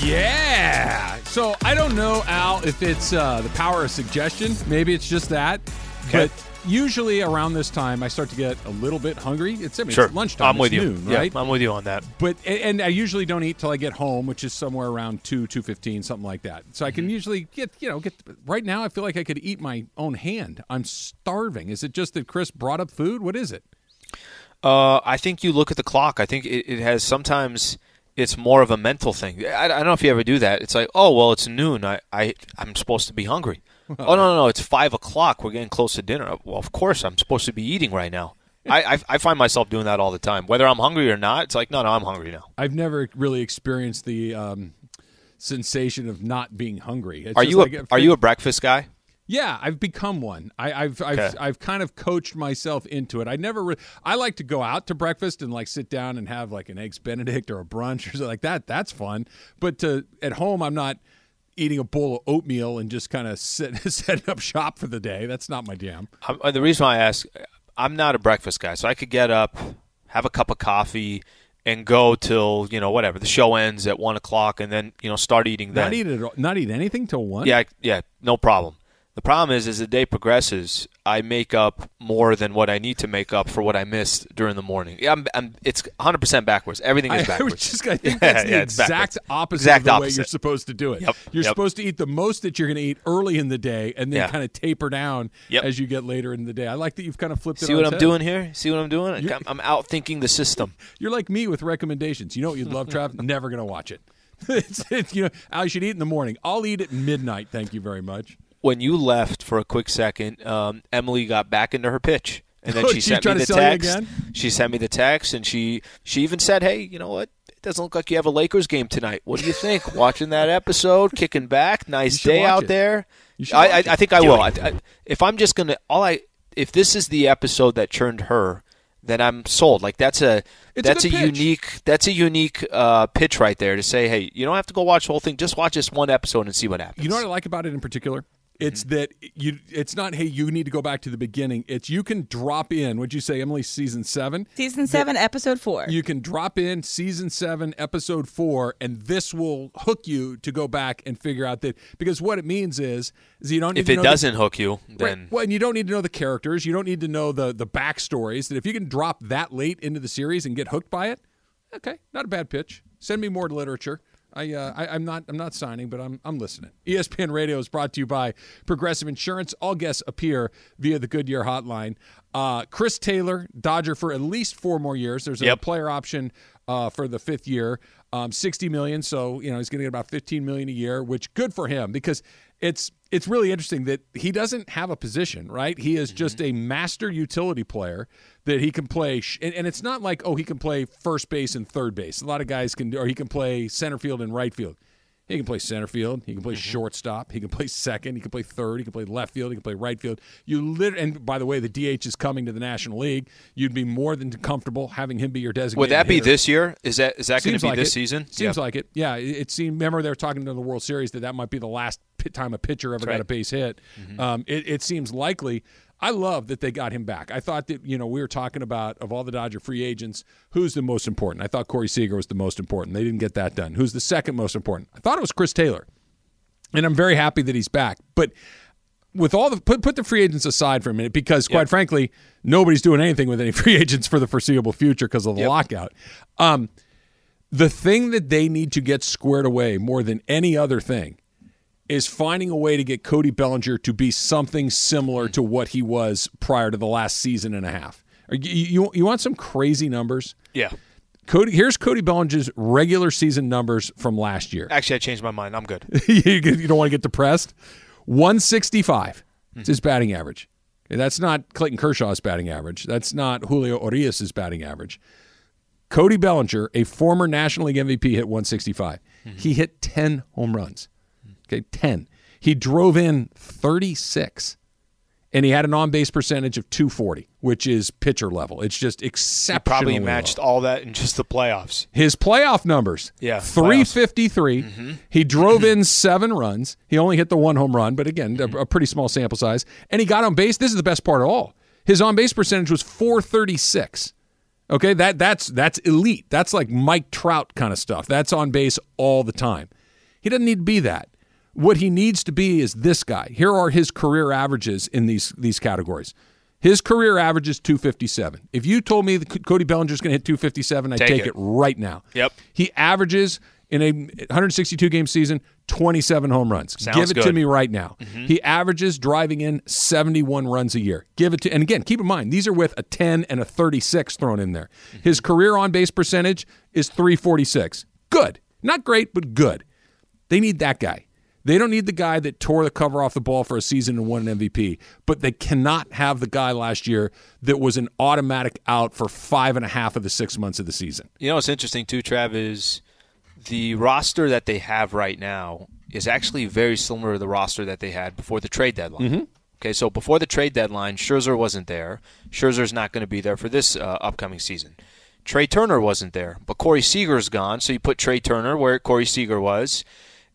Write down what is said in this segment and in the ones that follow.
Yeah. So I don't know, Al, if it's uh, the power of suggestion. Maybe it's just that. Okay. But usually around this time, I start to get a little bit hungry. It's, I mean, Sure. it's lunchtime. I'm it's with you. noon, Yeah. I'm with you on that. but and I usually don't eat till I get home, which is somewhere around two, two fifteen, something like that. So I Mm-hmm. can usually get, you know, get. Right now, I feel like I could eat my own hand. I'm starving. Is it just that Chris brought up food? What is it? Uh, I think you look at the clock. I think it, it has sometimes it's more of a mental thing. I, I don't know if you ever do that. It's like, oh well, it's noon. I, I I'm supposed to be hungry. oh no, no, no! It's five o'clock. We're getting close to dinner. Well, of course I'm supposed to be eating right now. I, I I find myself doing that all the time, whether I'm hungry or not. It's like, no, no, I'm hungry now. I've never really experienced the um, sensation of not being hungry. It's Are you like a, are you a breakfast guy? Yeah, I've become one. I, I've I've, Okay. I've kind of coached myself into it. I never. Re- I like to go out to breakfast and like sit down and have like an eggs Benedict or a brunch or something like that. That's fun. But to at home, I'm not eating a bowl of oatmeal and just kind of sit, setting up shop for the day. That's not my jam. I'm, uh, the reason why I ask, I'm not a breakfast guy, so I could get up, have a cup of coffee, and go till you know whatever the show ends at one o'clock, and then you know start eating. Then Not eat it. Not eat anything till one. Yeah, yeah, no problem. The problem is, as the day progresses, I make up more than what I need to make up for what I missed during the morning. Yeah, I'm, I'm, it's 100 percent backwards. Everything is I, I backwards. was just. I think Yeah, that's the yeah, exact opposite Exact of the way you're supposed to do it. Yep, You're yep. supposed to eat the most that you're going to eat early in the day, and then Yeah. kind of taper down Yep. as you get later in the day. I like that you've kind of flipped it. See what I'm head. doing here? See what I'm doing? You- I'm, I'm out thinking the system. You're like me with recommendations. You know what you'd love, Trav? Never going to watch it. it's, it's, you know, I should eat in the morning. I'll eat at midnight. Thank you very much. When you left for a quick second, um, Emily got back into her pitch, and then Oh, she sent me the text. She sent me the text, and she she even said, "Hey, you know what? It doesn't look like you have a Lakers game tonight. What do you think? Watching that episode, kicking back, nice day out it. there. I, I. I think I Do will. I. I, if I'm just gonna, all I, if this is the episode that churned her, then I'm sold. Like that's a It's that's a, pitch. unique that's a unique uh, pitch right there to say, hey, you don't have to go watch the whole thing. Just watch this one episode and see what happens. You know what I like about it in particular? It's Mm-hmm. that you. It's not. Hey, you need to go back to the beginning. It's you can drop in. Would you say, Emily? Season seven. Season seven, episode four. You can drop in season seven, episode four, and this will hook you to go back and figure out that because what it means is, is you don't need if it doesn't hook you, Right. then Well, and you don't need to know the characters. You don't need to know the the backstories. That if you can drop that late into the series and get hooked by it, okay, not a bad pitch. Send me more literature. I, uh, I I'm not I'm not signing, but I'm I'm listening. ESPN Radio is brought to you by Progressive Insurance. All guests appear via the Goodyear Hotline. Uh, Chris Taylor, Dodger for at least four more years. There's a Yep. player option uh, for the fifth year, um, 60 million. So you know he's going to get about 15 million a year, which good for him because it's it's really interesting that he doesn't have a position, right? He is just a master utility player that he can play, sh- and, and it's not like oh he can play first base and third base. A lot of guys can, or he can play center field and right field. He can play center field. He can play shortstop. He can play second. He can play third. He can play left field. He can play right field. You lit- and by the way, the DH is coming to the National League. You'd be more than comfortable having him be your designated. would that be hitter. this year? Is that is that going to be like this it. season? Seems Yeah. like it. Yeah, it, it seemed. Remember, they were talking to the World Series that that might be the last time a pitcher ever got right. Mm-hmm. a base hit. Um, it, it seems likely. I love that they got him back. I thought that you know we were talking about of all the Dodger free agents, who's the most important? I thought Corey Seager was the most important. They didn't get that done. Who's the second most important? I thought it was Chris Taylor, and I'm very happy that he's back. But with all the put put the free agents aside for a minute because quite frankly nobody's doing anything with any free agents for the foreseeable future because of the Yep. lockout. Um, the thing that they need to get squared away more than any other thing is finding a way to get Cody Bellinger to be something similar to what he was prior to the last season and a half. You, you, you want some crazy numbers? Yeah. Cody, here's Cody Bellinger's regular season numbers from last year. Actually, I changed my mind. I'm good. you you don't want to get depressed. 165 is his batting average. That's not Clayton Kershaw's batting average. That's not Julio Urias' batting average. Cody Bellinger, a former National League MVP, hit 165. He hit 10 home runs. Okay, 10. He drove in 36 and he had an on base percentage of 240, which is pitcher level. It's just exceptional. Probably matched all that in just the playoffs. His playoff numbers, Yeah, 353. Mm-hmm. He drove in seven runs. He only hit the one home run, but again, a, mm-hmm. a pretty small sample size. And he got on base. This is the best part of all. His on base percentage was 436. Okay, that that's that's elite. That's like Mike Trout kind of stuff. That's on base all the time. He doesn't need to be that. What he needs to be is this guy. Here are his career averages in these these categories. His career average is 257. If you told me that Cody Bellinger's going to hit 257, I'd Take take it. it right now. Yep. He averages in a 162 game season 27 home runs. Sounds Give it to me right now. Mm-hmm. He averages driving in 71 runs a year. Give it to and again, keep in mind these are with a 10 and a 36 thrown in there. Mm-hmm. His career on base percentage is 346. Good. Not great, but good. They need that guy. They don't need the guy that tore the cover off the ball for a season and won an MVP, but they cannot have the guy last year that was an automatic out for five and a half of the six months of the season. You know what's interesting too, Trav, is the roster that they have right now is actually very similar to the roster that they had before the trade deadline. Okay, so before the trade deadline, Scherzer wasn't there. Scherzer's not going to be there for this uh, upcoming season. Trea Turner wasn't there, but Corey Seager's gone, so you put Trea Turner where Corey Seager was,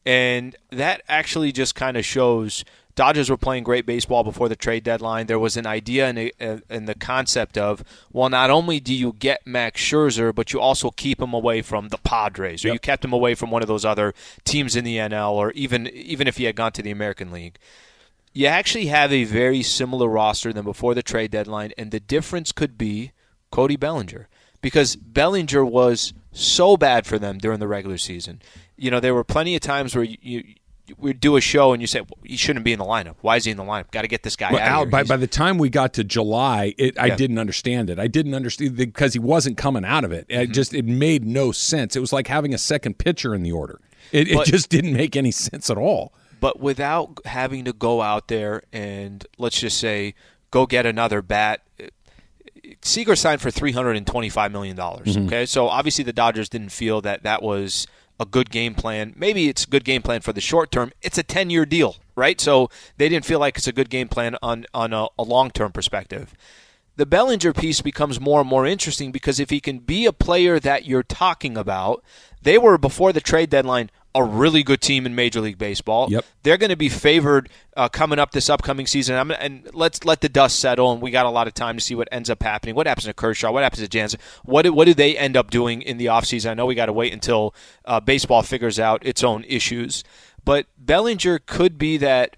and that actually just kind of shows Dodgers were playing great baseball before the trade deadline. There was an idea in, the- concept of, well, not only do you get Max Scherzer, but you also keep him away from the Padres, or you kept him away from one of those other teams in the NL, or even even if he had gone to the American League. You actually have a very similar roster than before the trade deadline, and the difference could be Cody Bellinger because Bellinger was so bad for them during the regular season. You know, there were plenty of times where you, you we'd do a show and you say well, he shouldn't be in the lineup. Why is he in the lineup? Got to get this guy Well, out. Al, by, by the time we got to July, it, I Yeah. didn't understand it. I didn't understand because he wasn't coming out of it. Mm-hmm. It just it made no sense. It was like having a second pitcher in the order. It, it just didn't make any sense at all. but without having to go out there and let's just say go get another bat. Seager signed for three hundred and twenty-five million dollars. Mm-hmm. Okay, so obviously the Dodgers didn't feel that that was a good game plan. Maybe it's a good game plan for the short term. It's a ten-year deal, right? So they didn't feel like it's a good game plan on on a, a long-term perspective. The Bellinger piece becomes more and more interesting because if he can be a player that you're talking about, they were before the trade deadline a really good team in Major League Baseball. Yep. They're going to be favored uh, coming up this upcoming season. I'm, and let's let the dust settle, and we got a lot of time to see what ends up happening. What happens to Kershaw? What happens to Jansen? What do, what do they end up doing in the offseason? I know we got to wait until uh, baseball figures out its own issues, but Bellinger could be that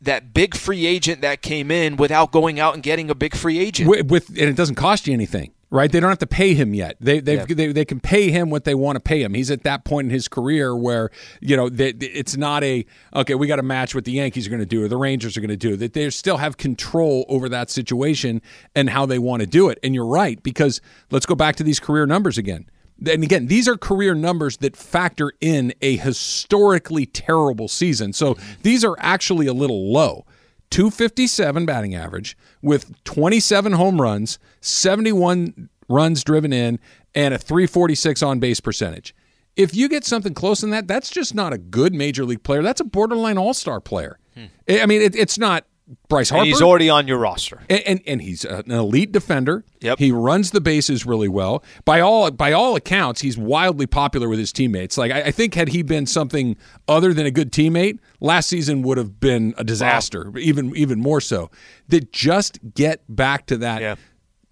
that big free agent that came in without going out and getting a big free agent. with, with and it doesn't cost you anything right they don't have to pay him yet they they've, Yeah. they they can pay him what they want to pay him he's at that point in his career where you know they, it's not a okay we got a match what the yankees are going to do or the rangers are going to do that they still have control over that situation and how they want to do it and you're right because let's go back to these career numbers again and again, these are career numbers that factor in a historically terrible season. So these are actually a little low. 257 batting average with 27 home runs, 71 runs driven in, and a 346 on base percentage. If you get something close in that, that's just not a good major league player. That's a borderline all star player. Hmm. I mean, it, it's not Bryce Harper. and he's already on your roster. And, and and he's uh, an elite defender. Yep. He runs the bases really well. By all by all accounts, he's wildly popular with his teammates. Like I, I think had he been something other than a good teammate, last season would have been a disaster. Even even more so. That just get back to that Yeah.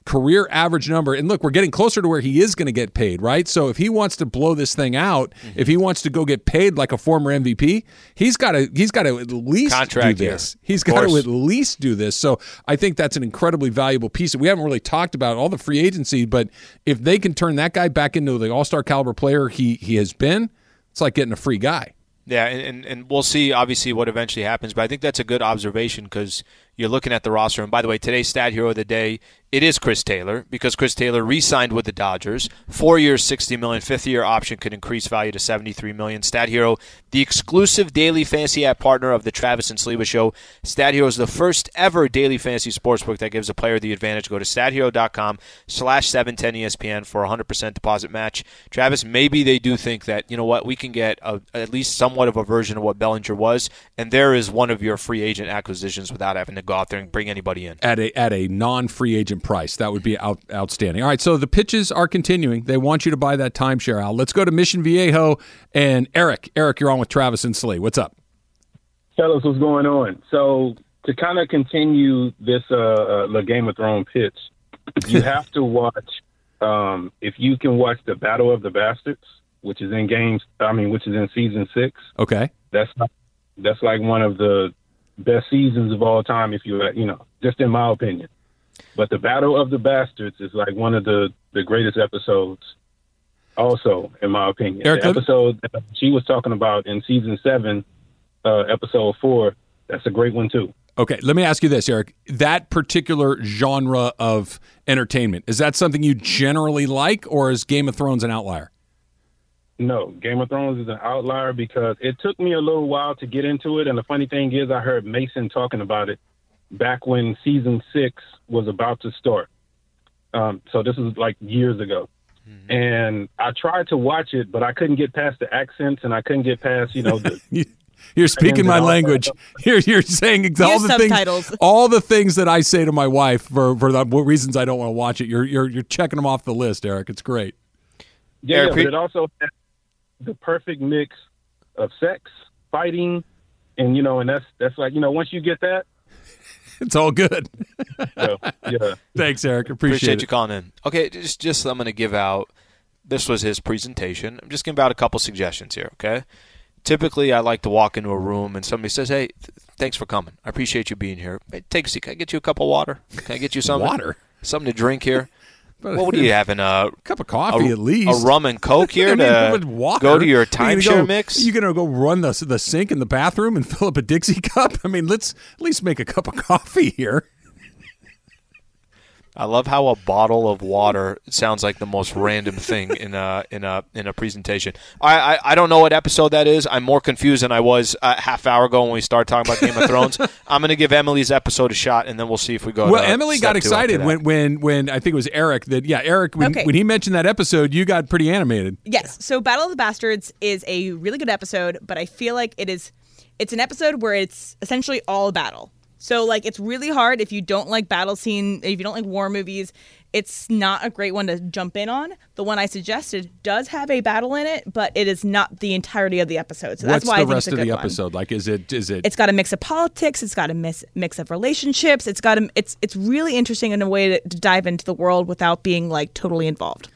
Career average number. And look, we're getting closer to where he is going to get paid, right? So if he wants to blow this thing out, Mm-hmm. if he wants to go get paid like a former MVP, he's got to he's got to at least Contract do this. He's Of got to at least do this. So I think that's an incredibly valuable piece. that We haven't really talked about all the free agency, but if they can turn that guy back into the all-star caliber player he he has been, it's like getting a free guy. Yeah, and, and, and we'll see obviously what eventually happens, but I think that's a good observation because you're looking at the roster. And by the way, today's stat hero of the day it is Chris Taylor because Chris Taylor re-signed with the Dodgers. Four years, sixty million. Fifth year option could increase value to seventy-three million. Stat Hero, the exclusive daily fantasy app partner of the Travis and Sliwa Show. Stat Hero is the first ever daily fantasy sportsbook that gives a player the advantage. Go to stathero.com slash 710 ESPN for a 100% deposit match. Travis, maybe they do think that, you know what, we can get a, at least somewhat of a version of what Bellinger was, and there is one of your free agent acquisitions without having to go out there and bring anybody in. At a, at a non-free agent price. That would be out, outstanding. All right, so the pitches are continuing. They want you to buy that timeshare, Al. Let's go to Mission Viejo and Eric. Eric, you're on with Travis and Slee. What's up? Fellas, what's going on? So to kind of continue this uh, uh, the Game of Thrones pitch, you have to watch. Um, if you can watch the Battle of the Bastards, which is in games, I mean, which is in season six. Okay, that's that's like one of the best seasons of all time. If you you know, just in my opinion. But the Battle of the Bastards is like one of the the greatest episodes. Also, in my opinion, Eric, the episode that she was talking about in season seven, uh, episode four, that's a great one too. Okay, let me ask you this, Eric. That particular genre of entertainment, is that something you generally like, or is Game of Thrones an outlier? No, Game of Thrones is an outlier because it took me a little while to get into it. And the funny thing is, I heard Mason talking about it back when season six was about to start. Um, so this is like years ago. Mm-hmm. And I tried to watch it, but I couldn't get past the accents and I couldn't get past, you know, the, You're speaking my language. You're, you're saying all the subtitles. things, all the things that I say to my wife for for the reasons I don't want to watch it. You're you're you're checking them off the list, Eric. It's great. Yeah, yeah but it also has the perfect mix of sex, fighting, and you know, and that's that's like you know, once you get that, it's all good. so, yeah. Thanks, Eric. Appreciate, Appreciate you calling in. Okay, just just I'm going to give out. This was his presentation. I'm just giving out a couple suggestions here. Okay. Typically, I like to walk into a room and somebody says, "Hey, th- thanks for coming. I appreciate you being here. Hey, take a seat. Can I get you a cup of water? Can I get you something? water, something to drink here." What would you have in A cup of coffee a, at least. A rum and coke here I mean, to water. go to your timeshare go, mix. You gonna go run the the sink in the bathroom and fill up a Dixie cup? I mean, let's at least make a cup of coffee here. I love how a bottle of water sounds like the most random thing in a in a in a presentation. I, I, I don't know what episode that is. I'm more confused than I was a half hour ago when we started talking about Game of Thrones. I'm going to give Emily's episode a shot, and then we'll see if we go. Well, Emily got excited when when when I think it was Eric that yeah Eric when, okay. when he mentioned that episode, you got pretty animated. Yes. So Battle of the Bastards is a really good episode, but I feel like it is it's an episode where it's essentially all battle. So like it's really hard if you don't like battle scene, if you don't like war movies, it's not a great one to jump in on. The one I suggested does have a battle in it, but it is not the entirety of the episode. So that's What's why the I think of it's a the good episode one. like? Is it is it? It's got a mix of politics. It's got a mix, mix of relationships. It's got a it's it's really interesting in a way to, to dive into the world without being like totally involved.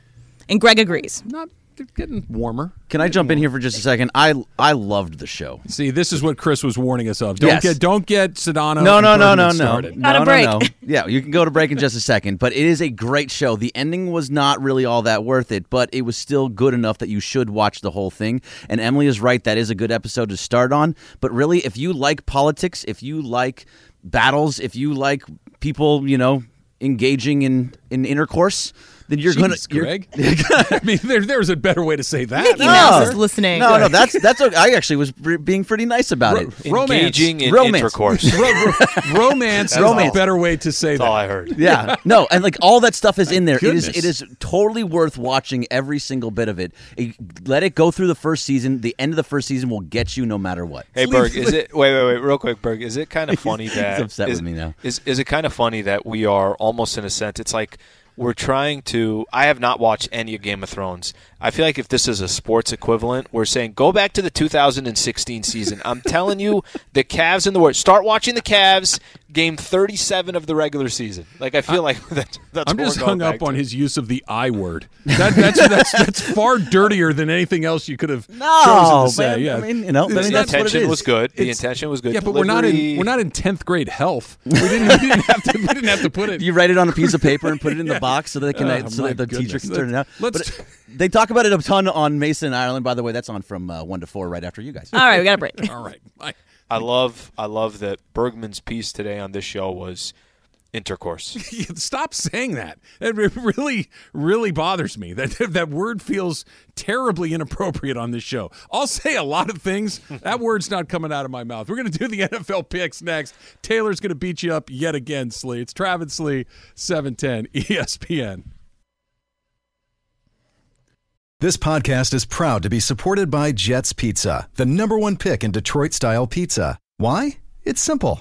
And Greg agrees. Not getting warmer. Can I jump in here for just a second? I I loved the show. See, this is what Chris was warning us of. Don't Yes. get don't get Sedano. No, and no, no, Bergman no, no, started. Not a no, break. no, no. Yeah, you can go to break in just a second, but it is a great show. The ending was not really all that worth it, but it was still good enough that you should watch the whole thing. And Emily is right; that is a good episode to start on. But really, if you like politics, if you like battles, if you like people, you know, engaging in in intercourse, then you're gonna Jeez, you're- Greg. I mean, there, there's a better way to say that. Mickey No. Mouse is listening. No, no, that's that's. Okay. I actually was re- being pretty nice about Ro- it. romance. Engaging in Romance. intercourse. Ro- ro- romance is a Romance. better way to say That's that. all I heard. Yeah, no, and like all that stuff is in there. It is goodness. it is totally worth watching every single bit of it. It- Let it go through the first season. The end of the first season will get you no matter what. Hey Berg, is it wait wait wait real quick Berg, is it kind of funny He's that upset is, with me now. Is is it kind of funny that we are almost in a sense it's like we're trying to I have not watched any of Game of Thrones. I feel like if this is a sports equivalent, we're saying go back to the 2016 season. I'm telling you, the Cavs and the Warriors. Start watching the Cavs game 37 of the regular season. Like I feel like that, that's I'm what just we're going hung up back on to. his use of the I word. That, that's, that's that's far dirtier than anything else you could have No, chosen to say. man, yeah, I mean, you know, It's I mean, the not- what it intention was good. The It's- intention was good. Yeah, but we're not in we're not in tenth grade health. We didn't, we didn't have to we didn't have to put it. You write it on a piece of paper and put it in the box so that they can Oh, so that the teacher can turn it out. Let's- But they talk about it a ton on Mason Ireland. By the way, that's on from uh, one to four right after you guys. All right, we got a break. All right, Bye. I love I love that Bergman's piece today on this show was intercourse. Stop saying that. It really, really bothers me. That that word feels terribly inappropriate on this show. I'll say a lot of things. that word's not coming out of my mouth. We're going to do the NFL picks next. Taylor's going to beat you up yet again, Slee. It's Travis Slee, 710 ESPN. This podcast is proud to be supported by Jets Pizza, the number one pick in Detroit style pizza. Why? It's simple.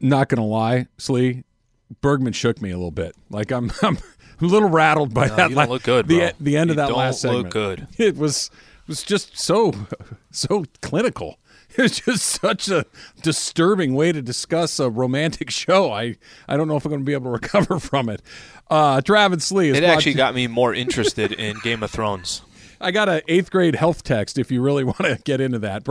Not gonna lie, Slee, Bergman shook me a little bit. Like I'm, I'm a little rattled by No, that. you don't look good, The bro. the end of You that don't last segment. look good. It was was just so so clinical. It was just such a disturbing way to discuss a romantic show. I, I don't know if I'm going to be able to recover from it. Uh, Travis Slee is It actually got me more interested in Game of Thrones. I got an eighth grade health text if you really want to get into that.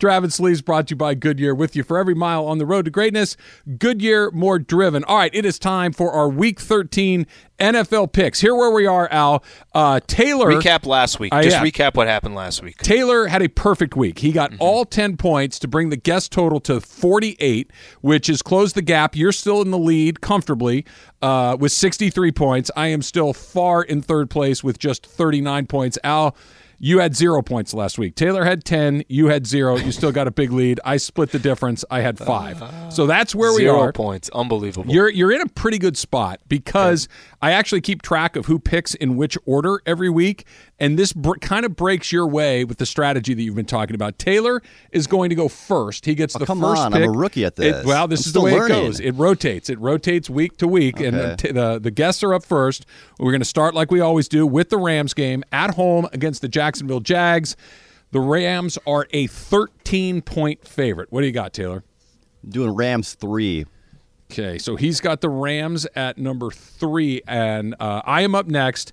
Travis Sleeves brought to you by Goodyear with you for every mile on the road to greatness. Goodyear more driven. All right, it is time for our week 13 NFL picks. Here where we are, Al. Uh, Taylor. Recap last week. Uh, Just yeah. recap what happened last week. Taylor had a perfect week. He got all 10 points to bring the guest total to 48, which has closed the gap. You're still in the lead comfortably uh, with 63 points. I am still far in third place with just 39 points. Al, you had zero points last week. Taylor had 10. You had zero. You still got a big lead. I split the difference. I had five. So that's where we Zero are. points. Unbelievable. You're you're in a pretty good spot because I actually keep track of who picks in which order every week, and this br- kind of breaks your way with the strategy that you've been talking about. Taylor is going to go first. He gets the Oh, come first on, I'm a rookie at It- this. well, this I'm is the way learning. it goes. It rotates. It rotates week to week, and the, t- the the guests are up first. We're going to start like we always do with the Rams game at home against the Jacksonville Jags. The Rams are a 13 point favorite. What do you got, Taylor? Doing Rams three. Okay, so he's got the Rams at number three, and uh, I am up next.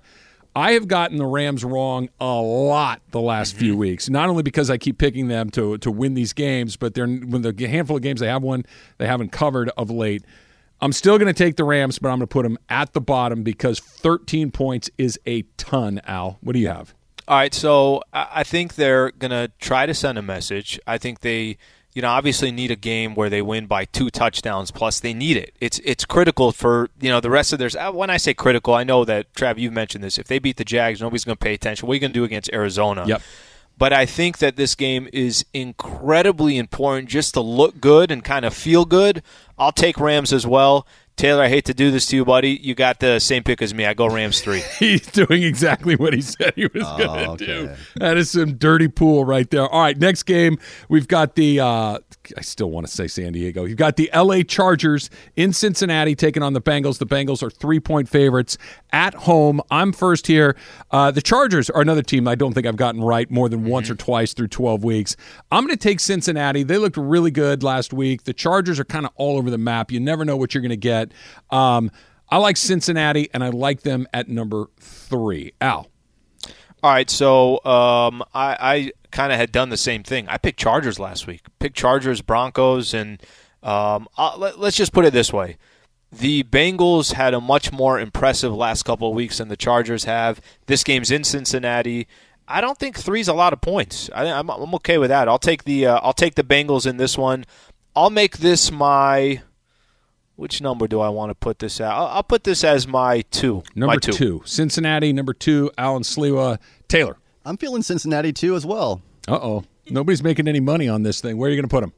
I have gotten the Rams wrong a lot the last Mm-hmm. few weeks. Not only because I keep picking them to to win these games, but they're when the handful of games they have won, they haven't covered of late. I'm still going to take the Rams, but I'm going to put them at the bottom because 13 points is a ton. Al, what do you have? All right, so I think they're gonna try to send a message. I think they, you know, obviously need a game where they win by two touchdowns. Plus, they need it. It's it's critical for you know the rest of their. uh, When I say critical, I know that Trav, you've mentioned this. If they beat the Jags, nobody's gonna pay attention. What are you gonna do against Arizona? Yep. But I think that this game is incredibly important just to look good and kind of feel good. I'll take Rams as well. Taylor, I hate to do this to you, buddy. You got the same pick as me. I go Rams three. He's doing exactly what he said he was going to do. That is some dirty pool right there. All right, next game we've got the. Uh, I still want to say San Diego. You've got the L.A. Chargers in Cincinnati taking on the Bengals. The Bengals are three point favorites at home. I'm first here. Uh, the Chargers are another team I don't think I've gotten right more than once or twice through 12 weeks. I'm going to take Cincinnati. They looked really good last week. The Chargers are kind of all over the map. You never know what you're going to get. Um, I like Cincinnati, and I like them at number three. Al. All right, so um, I, I kind of had done the same thing. I picked Chargers last week. Picked Chargers, Broncos, and um, uh, let, let's just put it this way: the Bengals had a much more impressive last couple of weeks than the Chargers have. This game's in Cincinnati. I don't think three's a lot of points. I, I'm, I'm okay with that. I'll take the uh, I'll take the Bengals in this one. I'll make this my. Which number do I want to put this at? I'll, I'll put this as my two. Number my two. Cincinnati, number two, Alan Sliwa. Taylor. I'm feeling Cincinnati too as well. Uh oh. Nobody's making any money on this thing. Where are you going to put them?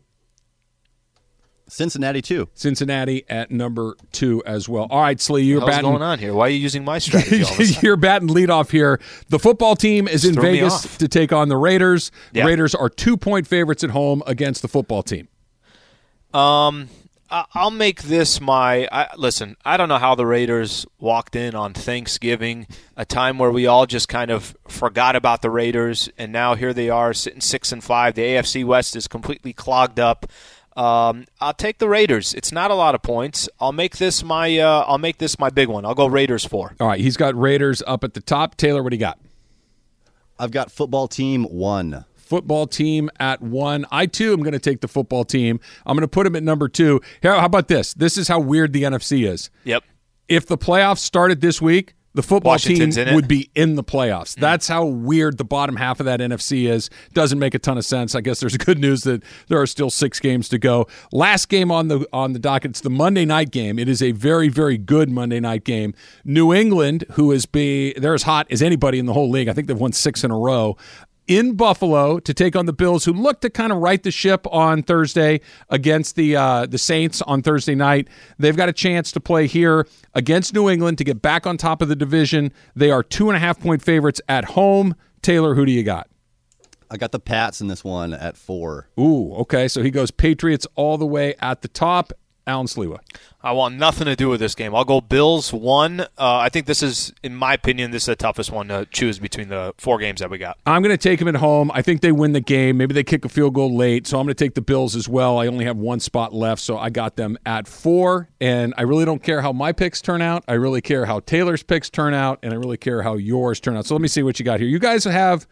Cincinnati too. Cincinnati at number two as well. All right, Slee, you're What's batting. going on here? Why are you using my strategy? All of a sudden? You're batting lead off here. The football team is in Vegas to take on the Raiders. The Yeah. Raiders are two point favorites at home against the football team. Um, I- I'll make this my. I, listen, I don't know how the Raiders walked in on Thanksgiving, a time where we all just kind of forgot about the Raiders, and now here they are sitting six and five. The AFC West is completely clogged up. Um, I'll take the Raiders. It's not a lot of points. I'll make this my. Uh, I'll make this my big one. I'll go Raiders four. All right, he's got Raiders up at the top. Taylor, what do you got? I've got football team one. Football team at one. I too am going to take the football team. I'm going to put him at number two. How about this? This is how weird the NFC is. Yep. If the playoffs started this week, the football Washington's team would be in the playoffs. Hmm. That's how weird the bottom half of that NFC is. Doesn't make a ton of sense. I guess there's good news that there are still six games to go. Last game on the on the docket. It's the Monday night game. It is a very very good Monday night game. New England, who is be they're as hot as anybody in the whole league. I think they've won six in a row. In Buffalo to take on the Bills, who look to kind of right the ship on Thursday against the uh, the Saints on Thursday night. They've got a chance to play here against New England to get back on top of the division. They are two and a half point favorites at home. Taylor, who do you got? I got the Pats in this one at four. Ooh, okay. So he goes Patriots all the way at the top. Alan Sliwa. I want nothing to do with this game. I'll go Bills one. Uh, I think this is, in my opinion, this is the toughest one to choose between the four games that we got. I'm going to take them at home. I think they win the game. Maybe they kick a field goal late. So I'm going to take the Bills as well. I only have one spot left. So I got them at four. And I really don't care how my picks turn out. I really care how Taylor's picks turn out. And I really care how yours turn out. So let me see what you got here. You guys have.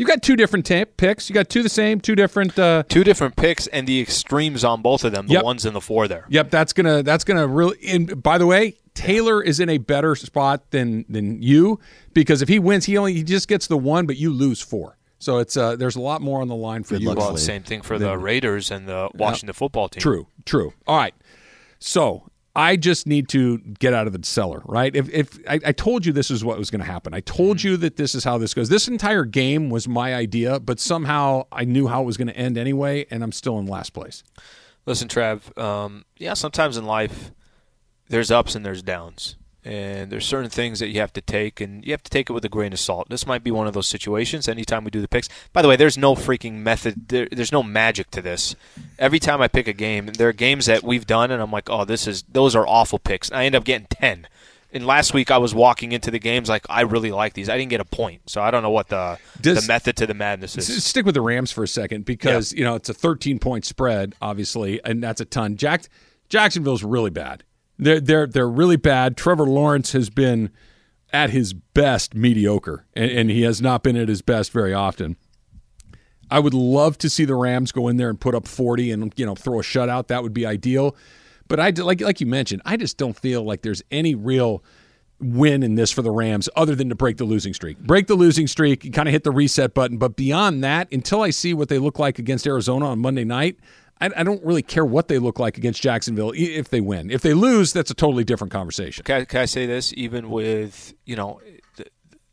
You got two different ta- picks. You got two the same, two different. Uh, Two different picks and the extremes on both of them. The Yep. ones in the four there. Yep, that's gonna that's gonna really. And by the way, Taylor is in a better spot than than you because if he wins, he only he just gets the one, but you lose four. So it's uh, there's a lot more on the line for Good you. luck, Well, Lee. same thing for the Raiders and the Washington football team. True, true. All right. So I just need to get out of the cellar, right? If, if I, I told you this is what was going to happen, I told you that this is how this goes. This entire game was my idea, but somehow I knew how it was going to end anyway, and I'm still in last place. Listen, Trav. Um, yeah, sometimes in life, there's ups and there's downs, and there's certain things that you have to take, and you have to take it with a grain of salt. This might be one of those situations. Anytime we do the picks, by the way, there's no freaking method. There, there's no magic to this. Every time I pick a game, there are games that we've done, and I'm like, oh, this is those are awful picks. And I end up getting ten. And last week I was walking into the games like I really like these. I didn't get a point, so I don't know what the Does- the method to the madness is. Stick with the Rams for a second because you know it's a 13 point spread, obviously, and that's a ton. Jack Jacksonville's really bad. They're they're they're really bad. Trevor Lawrence has been at his best mediocre, and, and he has not been at his best very often. I would love to see the Rams go in there and put up 40 and you know throw a shutout. That would be ideal. But I like like you mentioned, I just don't feel like there's any real win in this for the Rams other than to break the losing streak. Break the losing streak, kind of hit the reset button. But beyond that, until I see what they look like against Arizona on Monday night, I, I don't really care what they look like against Jacksonville if they win. If they lose, that's a totally different conversation. Can I, can I say this? Even with you know, the,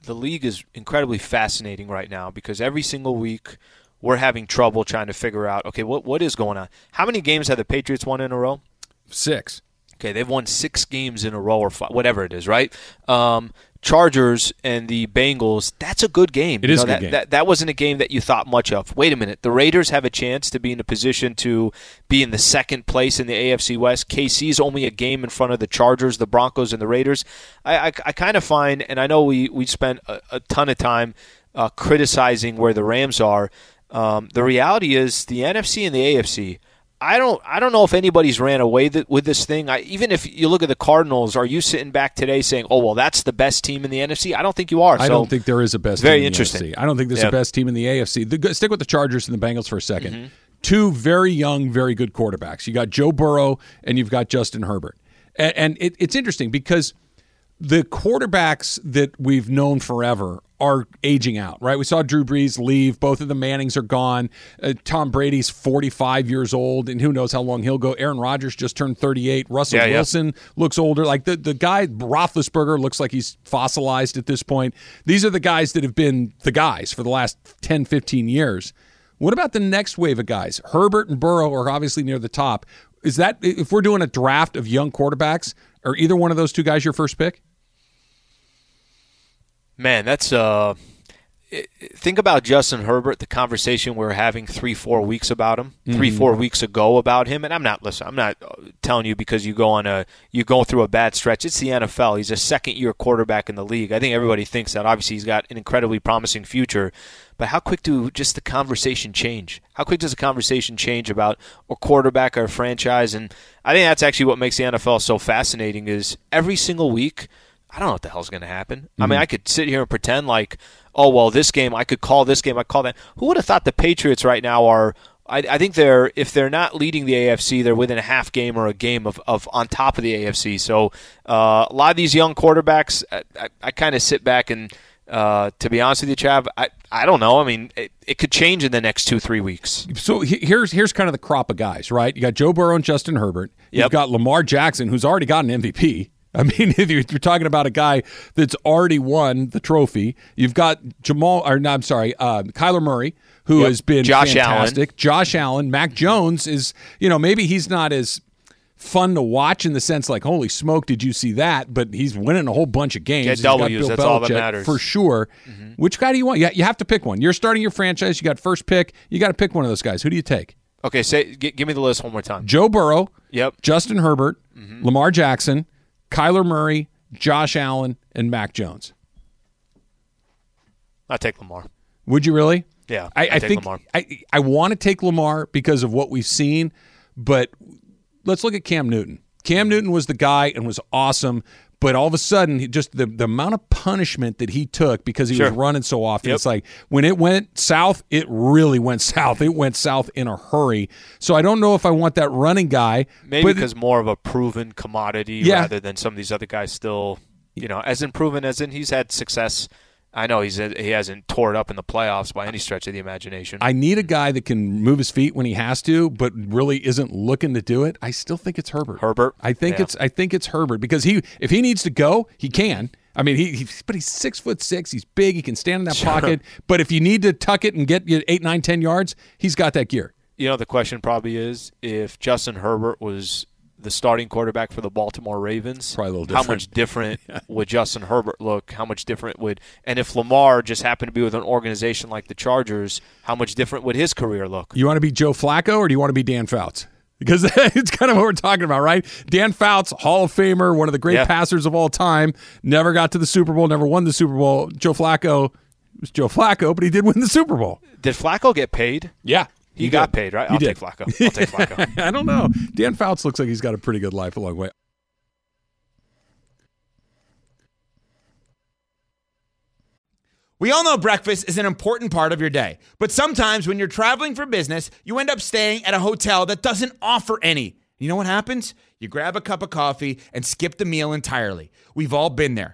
the league is incredibly fascinating right now because every single week we're having trouble trying to figure out okay, what what is going on? How many games have the Patriots won in a row? Six. Okay, they've won six games in a row or five, whatever it is, right? Um, Chargers and the Bengals. That's a good game. It You is know, a good that, game. That, that wasn't a game that you thought much of. Wait a minute. The Raiders have a chance to be in a position to be in the second place in the AFC West. KC's only a game in front of the Chargers, the Broncos, and the Raiders. I, I, I kind of find, and I know we, we spent a, a ton of time uh, criticizing where the Rams are. Um, the reality is the NFC and the AFC. I don't. I don't know if anybody's ran away th- with this thing. I, even if you look at the Cardinals, are you sitting back today saying, "Oh, well, that's the best team in the NFC"? I don't think you are. I So don't think there is a best. very team in the interesting. NFC. I don't think there's Yeah. a best team in the AFC. The, stick with the Chargers and the Bengals for a 2nd Mm-hmm. Two very young, very good quarterbacks. You got Joe Burrow and you've got Justin Herbert. And, and it, it's interesting because the quarterbacks that we've known forever are aging out, right? We saw Drew Brees leave. Both of the Mannings are gone. Uh, Tom Brady's 45 years old, and who knows how long he'll go. Aaron Rodgers just turned 38. Russell Yeah, yeah. Wilson looks older. Like the, the guy, Roethlisberger, looks like he's fossilized at this point. These are the guys that have been the guys for the last 10, 15 years. What about the next wave of guys? Herbert and Burrow are obviously near the top. Is that, if we're doing a draft of young quarterbacks, are either one of those two guys your first pick? Man, that's uh, think about Justin Herbert, the conversation we were having three, four weeks about him, three, four weeks ago about him. And I'm not listen. I'm not uh, telling you because you go on a you go through a bad stretch. It's the NFL. He's a second year quarterback in the league. I think everybody thinks that. Obviously, he's got an incredibly promising future. But how quick do just the conversation change? How quick does the conversation change about a quarterback or a franchise? And I think that's actually what makes the NFL so fascinating. Is every single week. I don't know what the hell's going to happen. I mean, I could sit here and pretend like, oh well, this game I could call this game, I call that. Who would have thought the Patriots right now are? I, I think they're if they're not leading the AFC, they're within a half game or a game of, of on top of the AFC. So uh, a lot of these young quarterbacks, I, I, I kind of sit back and. Uh, to be honest with you, Chav, I, I don't know. I mean, it, it could change in the next two three weeks. So he- here's here's kind of the crop of guys, right? You got Joe Burrow and Justin Herbert. You've Yep. got Lamar Jackson, who's already got an MVP. I mean, if you're, talking about a guy that's already won the trophy, you've got Jamal, or no, I'm sorry, uh, Kyler Murray, who Yep. has been Josh fantastic. Josh Allen, Mac Jones is, you know, maybe he's not as fun to watch in the sense like, holy smoke, did you see that? But he's winning a whole bunch of games. Get W's, that's all that matters. for sure. Which guy do you want? You, you have to pick one. You're starting your franchise. You got first pick. You got to pick one of those guys. Who do you take? Okay, say g- give me the list one more time. Joe Burrow, Yep. Justin Herbert, Lamar Jackson, Kyler Murray, Josh Allen, and Mac Jones. I take Lamar. Would you really? Yeah, I, I I think Lamar. I I want to take Lamar because of what we've seen, but let's look at Cam Newton. Cam Newton was the guy and was awesome, but all of a sudden, he just the, the amount of punishment that he took because he Sure. was running so often. Yep. It's like when it went south, it really went south. It went south in a hurry. So I don't know if I want that running guy. Maybe because more of a proven commodity Yeah. rather than some of these other guys still, you know, as in proven as in he's had success. I know he's he hasn't tore it up in the playoffs by any stretch of the imagination. I need a guy that can move his feet when he has to, but really isn't looking to do it. I still think it's Herbert. Herbert? I think Yeah. it's I think it's Herbert because he if he needs to go, he can. I mean, he, he but he's six foot six. He's big. He can stand in that pocket. But if you need to tuck it and get you eight, nine, ten yards, he's got that gear. you know, the question probably is if Justin Herbert was the starting quarterback for the Baltimore Ravens, Probably a little how much different would Justin Herbert look? How much different would, and if Lamar just happened to be with an organization like the Chargers, how much different would his career look? You want to be Joe Flacco or do you want to be Dan Fouts? Because it's kind of what we're talking about, right? Dan Fouts, Hall of Famer, one of the great Yeah. passers of all time, never got to the Super Bowl, never won the Super Bowl. Joe Flacco was Joe Flacco, but he did win the Super Bowl. Did Flacco get paid? Yeah. He, got did. paid, right? He I'll did. take Flacco. I'll take Flacco. I don't know. Dan Fouts looks like he's got a pretty good life along the way. We all know breakfast is an important part of your day, but sometimes when you're traveling for business, you end up staying at a hotel that doesn't offer any. You know what happens? You grab a cup of coffee and skip the meal entirely. We've all been there.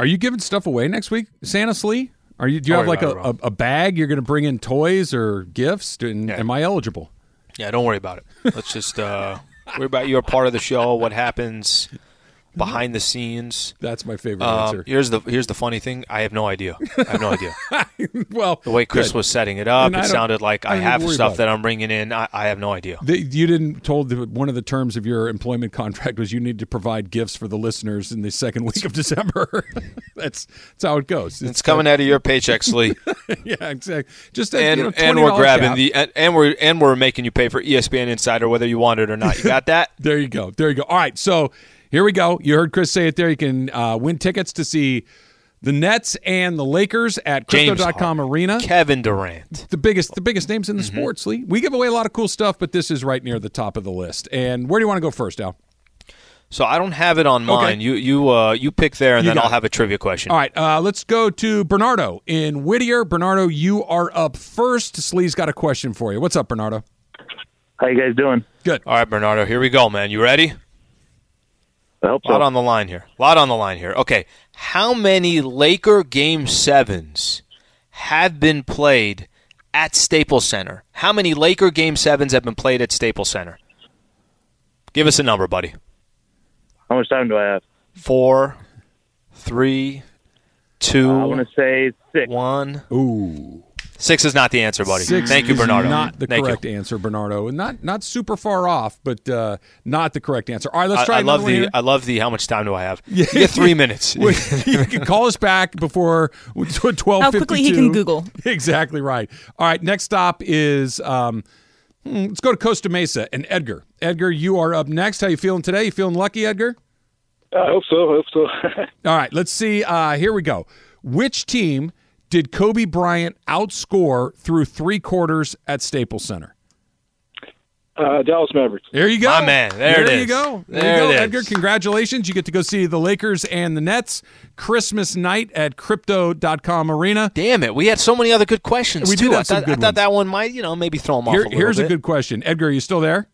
Are you giving stuff away next week, Santa Slee? Are you? Do you Don't have like a, a, a bag? You're going to bring in toys or gifts? And Yeah. Am I eligible? yeah, don't worry about it. Let's just uh, worry about your part of the show. What happens behind the scenes? That's my favorite Um, answer. here's the here's the funny thing. I have no idea. I have no idea. well, The way Chris good. was setting it up, And it sounded like I I, have stuff that. I'm bringing in. I, I have no idea. The, you didn't told that one of the terms of your employment contract was you need to provide gifts for the listeners in the second week of December. that's that's how it goes. It's coming out of your paycheck, Slee, yeah, exactly. Just and you know, and we're grabbing cap. the and, and we're and we're making you pay for ESPN Insider whether you want it or not. You got that? There you go. There you go. All right, so here we go. You heard Chris say it there. You can uh, win tickets to see the Nets and the Lakers at James Crypto.com Harden, Arena. Kevin Durant. the biggest the biggest names in the sports league. We give away a lot of cool stuff, but this is right near the top of the list. And where do you want to go first, Al? So I don't have it on Okay. mine. You you uh, you pick there, and You then I'll it. have a trivia question. All right, uh, let's go to Bernardo in Whittier. Bernardo, you are up first. Slee's got a question for you. What's up, Bernardo? How you guys doing? Good. All right, Bernardo. Here we go, man. You ready? I hope A lot on the line here. A lot on the line here. Okay. How many Laker game sevens have been played at Staples Center? How many Laker Game Sevens have been played at Staples Center? Give us a number, buddy. How much time do I have? Four, three, two, I want to say six. one. Ooh. Six is not the answer, buddy. Six Thank you, is Bernardo. Not the Thank you. correct answer, Bernardo. And Not not super far off, but uh, not the correct answer. All right, let's try. I love the here. I love the how much time do I have? You get three minutes. you can call us back before twelve. How quickly he can Google. Exactly right. All right. Next stop is um, hmm, let's go to Costa Mesa and Edgar. Edgar, you are up next. How you feeling today? You feeling lucky, Edgar? I hope so. I hope so. All right. Let's see. Uh, here we go. Which team did Kobe Bryant outscore through three quarters at Staples Center? uh, Dallas Mavericks. There you go. My man. There it you go. There, There you go, it is. Edgar. Congratulations. You get to go see the Lakers and the Nets Christmas night at crypto.com arena. Damn it, we had so many other good questions We too. did have I some thought, good I thought that one might, you know, maybe throw them off a little here's bit. a good question. Edgar, are you still there?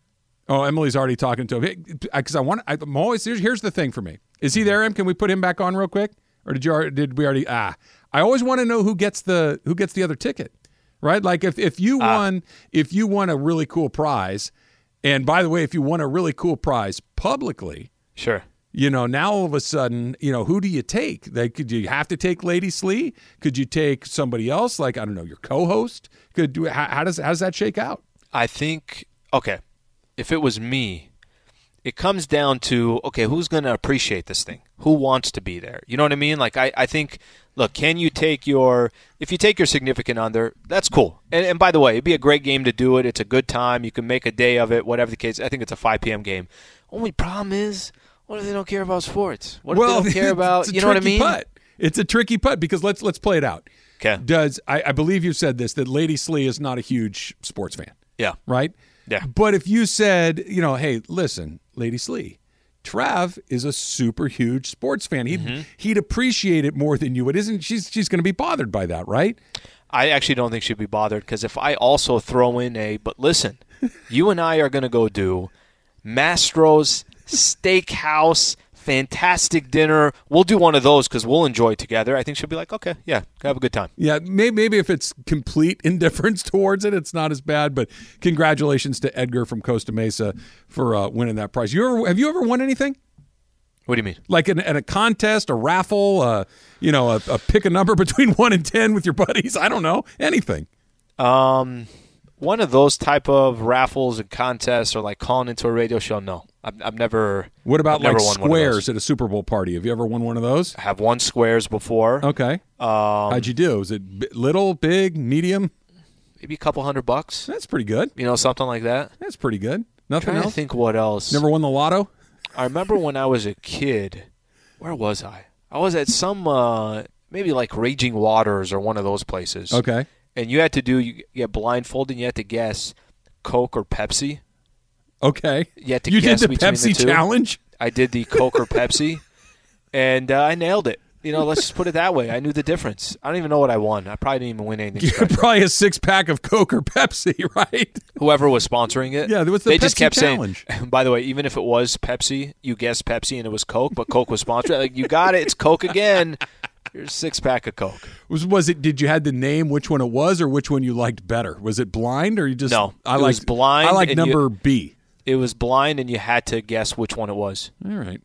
Oh, Emily's already talking to him. Because I want, I, I'm always here's, here's the thing for me. Is he there? Em? Can we put him back on real quick, or did you? already- Did we already? Ah, I always want to know who gets the who gets the other ticket, right? Like if if you Ah. won if you won a really cool prize, and by the way, if you won a really cool prize publicly, Sure. you know, now all of a sudden, you know, who do you take? Like, could you have to take Lady Slee? Could you take somebody else? Like, I don't know, your co-host? Could do? How, how does how does that shake out? I think okay, if it was me, it comes down to okay, who's going to appreciate this thing? Who wants to be there? You know what I mean? Like I, I think look, can you take your if you take your significant other, that's cool. And, and by the way, it'd be a great game to do it. It's a good time. You can make a day of it, whatever the case. I think it's a 5 p.m. game. Only problem is, what if they don't care about sports? What if they don't care about you know what I tricky mean? Putt. It's a tricky putt because let's let's play it out. Okay. Does I, I believe you said this that Lady Slee is not a huge sports fan, Yeah. right? Yeah. But if you said, you know, hey, listen, Lady Slee, Trav is a super huge sports fan. He'd Mm-hmm. he'd appreciate it more than you would. Isn't she's she's going to be bothered by that, right? I actually don't think she'd be bothered because if I also throw in a, but listen, you and I are going to go do Mastro's Steakhouse, fantastic dinner. We'll do one of those because we'll enjoy it together. I think she'll be like, okay, yeah, have a good time. Yeah, maybe, maybe if it's complete indifference towards it, it's not as bad. But congratulations to Edgar from Costa Mesa for uh, winning that prize. You ever have you ever won anything? What do you mean? Like in, in a contest, a raffle, uh, you know, a, a pick a number between one and ten with your buddies. I don't know anything. Um, one of those type of raffles and contests or like calling into a radio show. No, I've, I've never. What about I've like won one of those. squares at a Super Bowl party? Have you ever won one of those? I have won squares before. Okay. Um, How'd you do? Was it bi- little, big, medium? maybe a couple hundred bucks. That's pretty good. You know, something like that. That's pretty good. Nothing trying to else. think what else. Never won the lotto. I remember when I was a kid. Where was I? I was at some uh, maybe like Raging Waters or one of those places. Okay. And you had to do you get blindfolded and you had to guess Coke or Pepsi. Okay. You had to You did the between Pepsi the two. challenge. I did the Coke or Pepsi, and uh, I nailed it. You know, let's just put it that way. I knew the difference. I don't even know what I won. I probably didn't even win anything. You special. probably a six pack of Coke or Pepsi, right? Whoever was sponsoring it, Yeah, there was the they just Pepsi kept challenge. saying. By the way, even if it was Pepsi, you guessed Pepsi and it was Coke, but Coke was sponsoring. Like you got it, it's Coke again. Here's a six pack of Coke. Was was it? Did you had the name which one it was, or which one you liked better? Was it blind, or you just No, I like blind I like and you- number B. It was blind, and you had to guess which one it was. All right,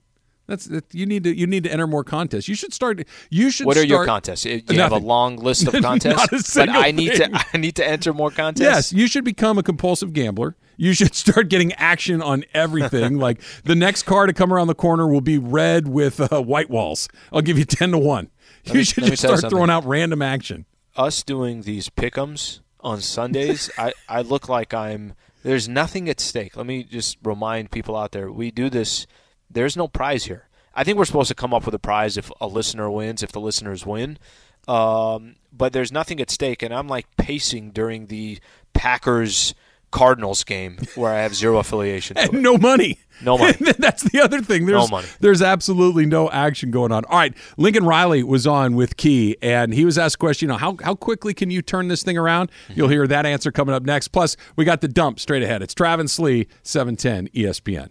that's that, you need to you need to enter more contests. You should start. You should. What are your contests? You have a long list of contests, but I need thing. to I need to enter more contests. Yes, you should become a compulsive gambler. You should start getting action on everything. like the next car to come around the corner will be red with uh, white walls. I'll give you ten to one. You me- should just start throwing out random action. us doing these pickums on Sundays, I, I look like I'm. There's nothing at stake. Let me just remind people out there: we do this. There's no prize here. I think we're supposed to come up with a prize if a listener wins, if the listeners win. Um, but there's nothing at stake, and I'm like pacing during the Packers Cardinals game where I have zero affiliation. And no money. No money. That's the other thing. There's, money. There's absolutely no action going on. All right, Lincoln Riley was on with Key, and he was asked a question. You know, how how quickly can you turn this thing around? Mm-hmm. You'll hear that answer coming up next. Plus, we got the dump straight ahead. It's Travis Lee, seven ten ESPN.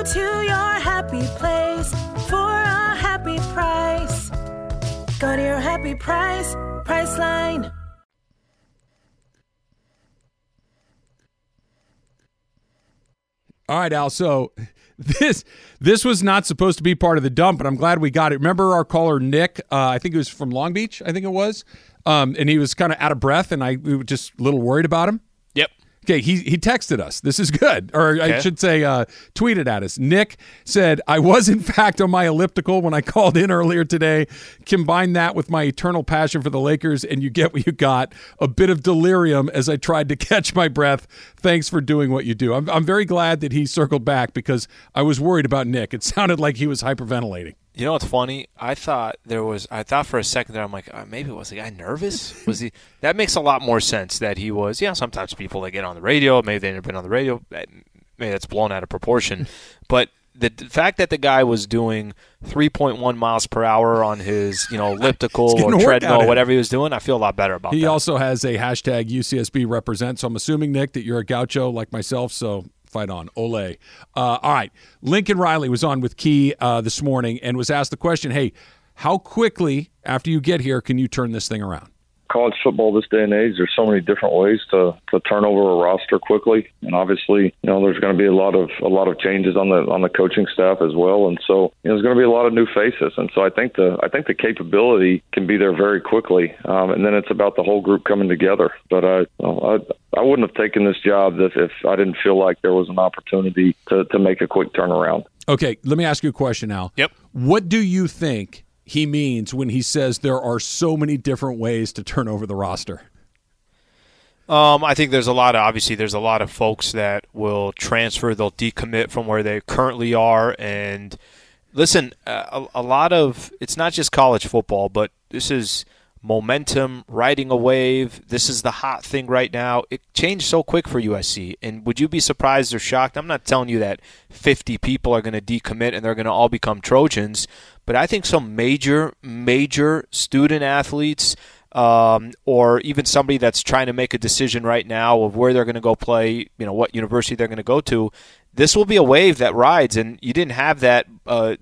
Go to your happy place for a happy price. Go to your happy price, Priceline. All right, Al. So this this was not supposed to be part of the dump, but I'm glad we got it. Remember our caller Nick? Uh, I think it was from Long Beach. I think it was, um, and he was kind of out of breath, and I we were just a little worried about him. Okay, he he texted us. This is good, or I should say, uh, tweeted at us. Nick said, "I was in fact on my elliptical when I called in earlier today. Combine that with my eternal passion for the Lakers, and you get what you got: a bit of delirium as I tried to catch my breath. Thanks for doing what you do. I'm I'm very glad that he circled back because I was worried about Nick. It sounded like he was hyperventilating. You know what's funny? I thought there was. I thought for a second there, I'm like, uh, maybe was the guy nervous? Was he? That makes a lot more sense that he was. Yeah, sometimes people they get on the radio, maybe they've never been on the radio. Maybe that's blown out of proportion. but the, the fact that the guy was doing 3.1 miles per hour on his, you know, elliptical or treadmill, whatever he was doing, I feel a lot better about He that. also has a hashtag UCSB represent. So I'm assuming, Nick, that you're a gaucho like myself. So fight on. Ole. Uh, all right. Lincoln Riley was on with Key uh, this morning and was asked the question hey, how quickly after you get here can you turn this thing around? College football this day and age, there's so many different ways to, to turn over a roster quickly, and obviously, you know, there's going to be a lot of a lot of changes on the on the coaching staff as well, and so you know, there's going to be a lot of new faces, and so I think the I think the capability can be there very quickly, um, and then it's about the whole group coming together. But I I, I wouldn't have taken this job if, if I didn't feel like there was an opportunity to, to make a quick turnaround. Okay, let me ask you a question now. Yep. What do you think he means when he says there are so many different ways to turn over the roster? Um, I think there's a lot of obviously there's a lot of folks that will transfer, they'll decommit from where they currently are, and listen, a, a lot of it's not just college football, but this is momentum, riding a wave. This is the hot thing right now. It changed so quick for USC, and would you be surprised or shocked? I'm not telling you that 50 people are going to decommit and they're going to all become Trojans, but I think some major, major student athletes um, or even somebody that's trying to make a decision right now of where they're going to go play, you know, what university they're going to go to, this will be a wave that rides, and you didn't have that uh,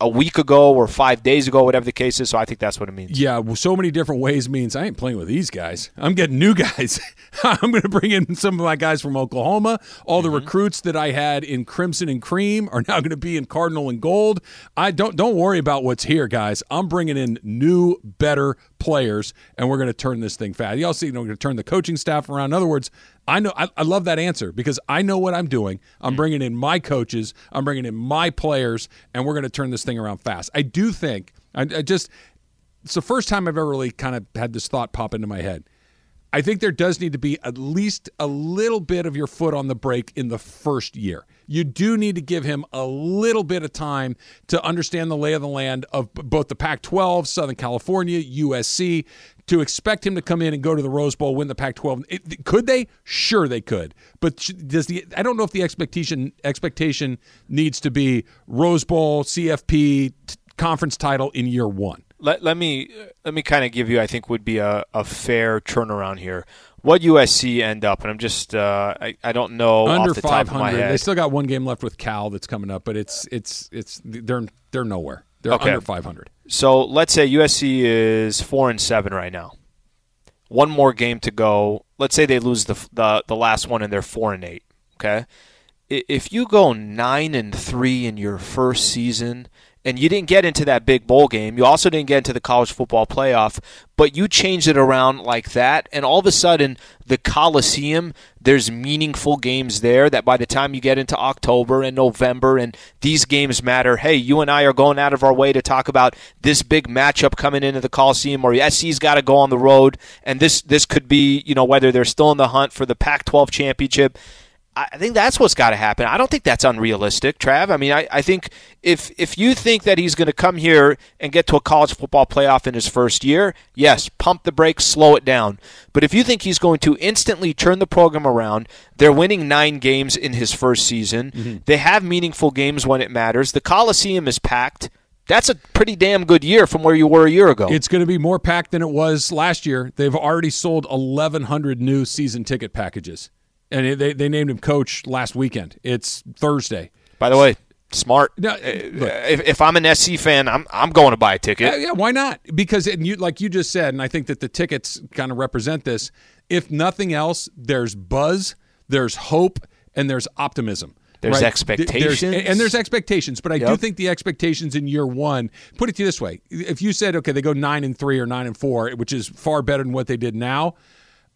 a week ago or five days ago, whatever the case is. So I think that's what it means. Yeah, well, so many different ways means I ain't playing with these guys. I'm getting new guys. I'm going to bring in some of my guys from Oklahoma. All the mm-hmm. recruits that I had in crimson and cream are now going to be in cardinal and gold. I don't don't worry about what's here, guys. I'm bringing in new, better players, and we're going to turn this thing fast. Y'all see, you know, we're going to turn the coaching staff around. In other words, I know I, I love that answer because I know what I'm doing. I'm mm. bringing in my coaches. I'm bringing in my players, and we're going to turn this thing around fast. I do think. I, I just it's the first time I've ever really kind of had this thought pop into my head. I think there does need to be at least a little bit of your foot on the brake in the first year. You do need to give him a little bit of time to understand the lay of the land of both the Pac 12, Southern California, USC. To expect him to come in and go to the Rose Bowl, win the Pac 12, it- could they? Sure, they could. But does the I don't know if the expectation expectation needs to be Rose Bowl, CFP, t- conference title in year one. Let, let me let me kind of give you, I think, would be a, a fair turnaround here. What USC end up, and I'm just uh, I, I don't know under off the top of my 500. head. They still got one game left with Cal that's coming up, but it's it's it's they're they're nowhere. They're Okay. under 500. So let's say USC is four and seven right now. One more game to go. Let's say they lose the the, the last one and they're four and eight. Okay, if you go nine and three in your first season and you didn't get into that big bowl game. You also didn't get into the college football playoff, but you changed it around like that, and all of a sudden, the Coliseum, there's meaningful games there that by the time you get into October and November, and these games matter. Hey, you and I are going out of our way to talk about this big matchup coming into the Coliseum, or SC's got to go on the road, and this this could be, you know, whether they're still in the hunt for the Pac-12 championship. I think that's what's got to happen. I don't think that's unrealistic, Trav. I mean, I, I think if if you think that he's going to come here and get to a college football playoff in his first year, yes, pump the brakes, slow it down. But if you think he's going to instantly turn the program around, they're winning nine games in his first season. Mm-hmm. They have meaningful games when it matters. The Coliseum is packed. That's a pretty damn good year from where you were a year ago. It's going to be more packed than it was last year. They've already sold 1,100 new season ticket packages, and they they named him coach last weekend. It's Thursday. By the way, smart. No, Uh, if, if I'm an SC fan, I'm I'm going to buy a ticket. Yeah, yeah, why not? Because and you like you just said, and I think that the tickets kind of represent this. If nothing else, there's buzz, there's hope, and there's optimism. There's right? expectations. There's- and there's expectations, but I do think the expectations in year one. Put it to you this way: if you said, okay, they go nine and three or nine and four, which is far better than what they did now.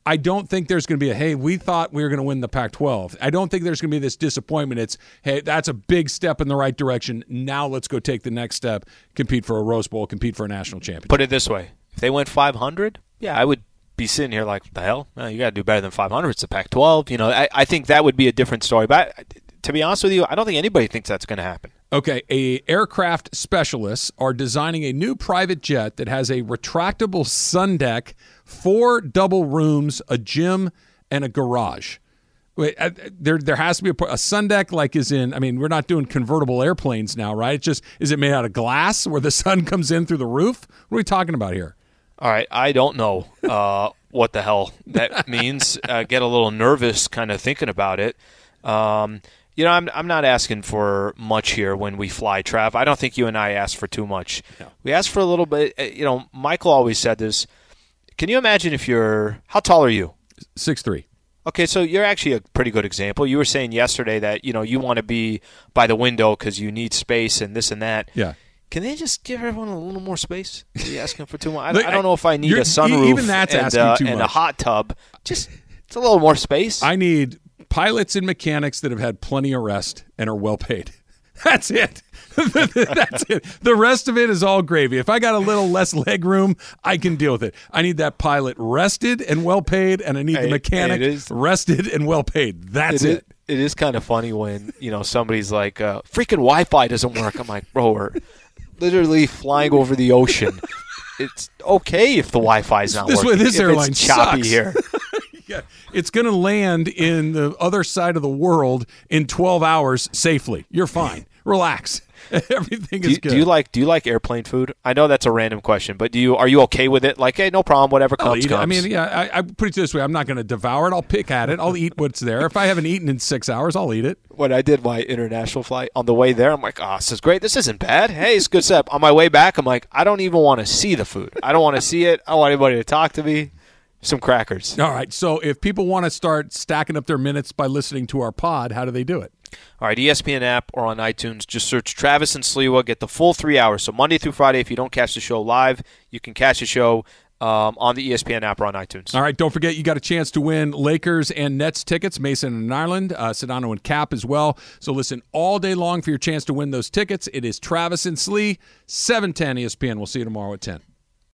I don't think there's going to be a hey, we thought we were going to win the Pac-12. I don't think there's going to be this disappointment. It's hey, that's a big step in the right direction. Now let's go take the next step, compete for a Rose Bowl, compete for a national championship. Put it this way: if they went 500, yeah, I would be sitting here like, the hell? No, you got to do better than 500. It's the Pac-12. You know, I, I think that would be a different story. But I, to be honest with you, I don't think anybody thinks that's going to happen. Okay, a aircraft specialists are designing a new private jet that has a retractable sun deck, four double rooms, a gym, and a garage. Wait, uh, there there has to be a, a sun deck like is in. I mean, we're not doing convertible airplanes now, right? It's just is it made out of glass where the sun comes in through the roof? What are we talking about here? All right, I don't know uh, what the hell that means. uh, get a little nervous, kind of thinking about it. Um, you know, I'm I'm not asking for much here when we fly, Trav. I don't think you and I asked for too much. We asked for a little bit. uh, You know, Michael always said this. Can you imagine if you're how tall are you? Six three. Okay, so you're actually a pretty good example. You were saying yesterday that you know you want to be by the window because you need space and this and that. Yeah. Can they just give everyone a little more space? Are you asking for too much? I, Look, I don't know if I need a sunroof even that's and, asking uh, too and a hot tub. Just it's a little more space. I need pilots and mechanics that have had plenty of rest and are well paid. That's it. That's it. The rest of it is all gravy. If I got a little less leg room, I can deal with it. I need that pilot rested and well paid, and I need the mechanic is- rested and well paid. That's It it. is- it is kind of funny when you know somebody's like, uh, "Freaking Wi-Fi doesn't work." I'm like, "Bro, we're literally flying over the ocean. It's okay if the Wi-Fi is not This working. this if airline it's choppy sucks. here." Yeah, it's going to land in the other side of the world in 12 hours safely. You're fine. Relax. Everything Do is good. do you like do you like airplane food? I know that's a random question, but do you are you okay with it? Like, hey, no problem, whatever I'll comes comes. I mean, yeah, I, I put it this way: I'm not going to devour it. I'll pick at it. I'll eat what's there. If I haven't eaten in six hours, I'll eat it. when I did my international flight on the way there, I'm like, oh, this is great. This isn't bad. Hey, it's good setup. On my way back, I'm like, I don't even want to see the food. I don't want to see it. I don't want anybody to talk to me. Some crackers. All right. So if people want to start stacking up their minutes by listening to our pod, how do they do it? All right, ESPN app or on iTunes, just search Travis and Sliwa. Get the full three hours. So Monday through Friday, if you don't catch the show live, you can catch the show um, on the ESPN app or on iTunes. All right. Don't forget, you got a chance to win Lakers and Nets tickets. Mason and Ireland, uh, Sedano and Kap as well. So listen all day long for your chance to win those tickets. It is Travis and Slee, 710 ESPN. We'll see you tomorrow at 10.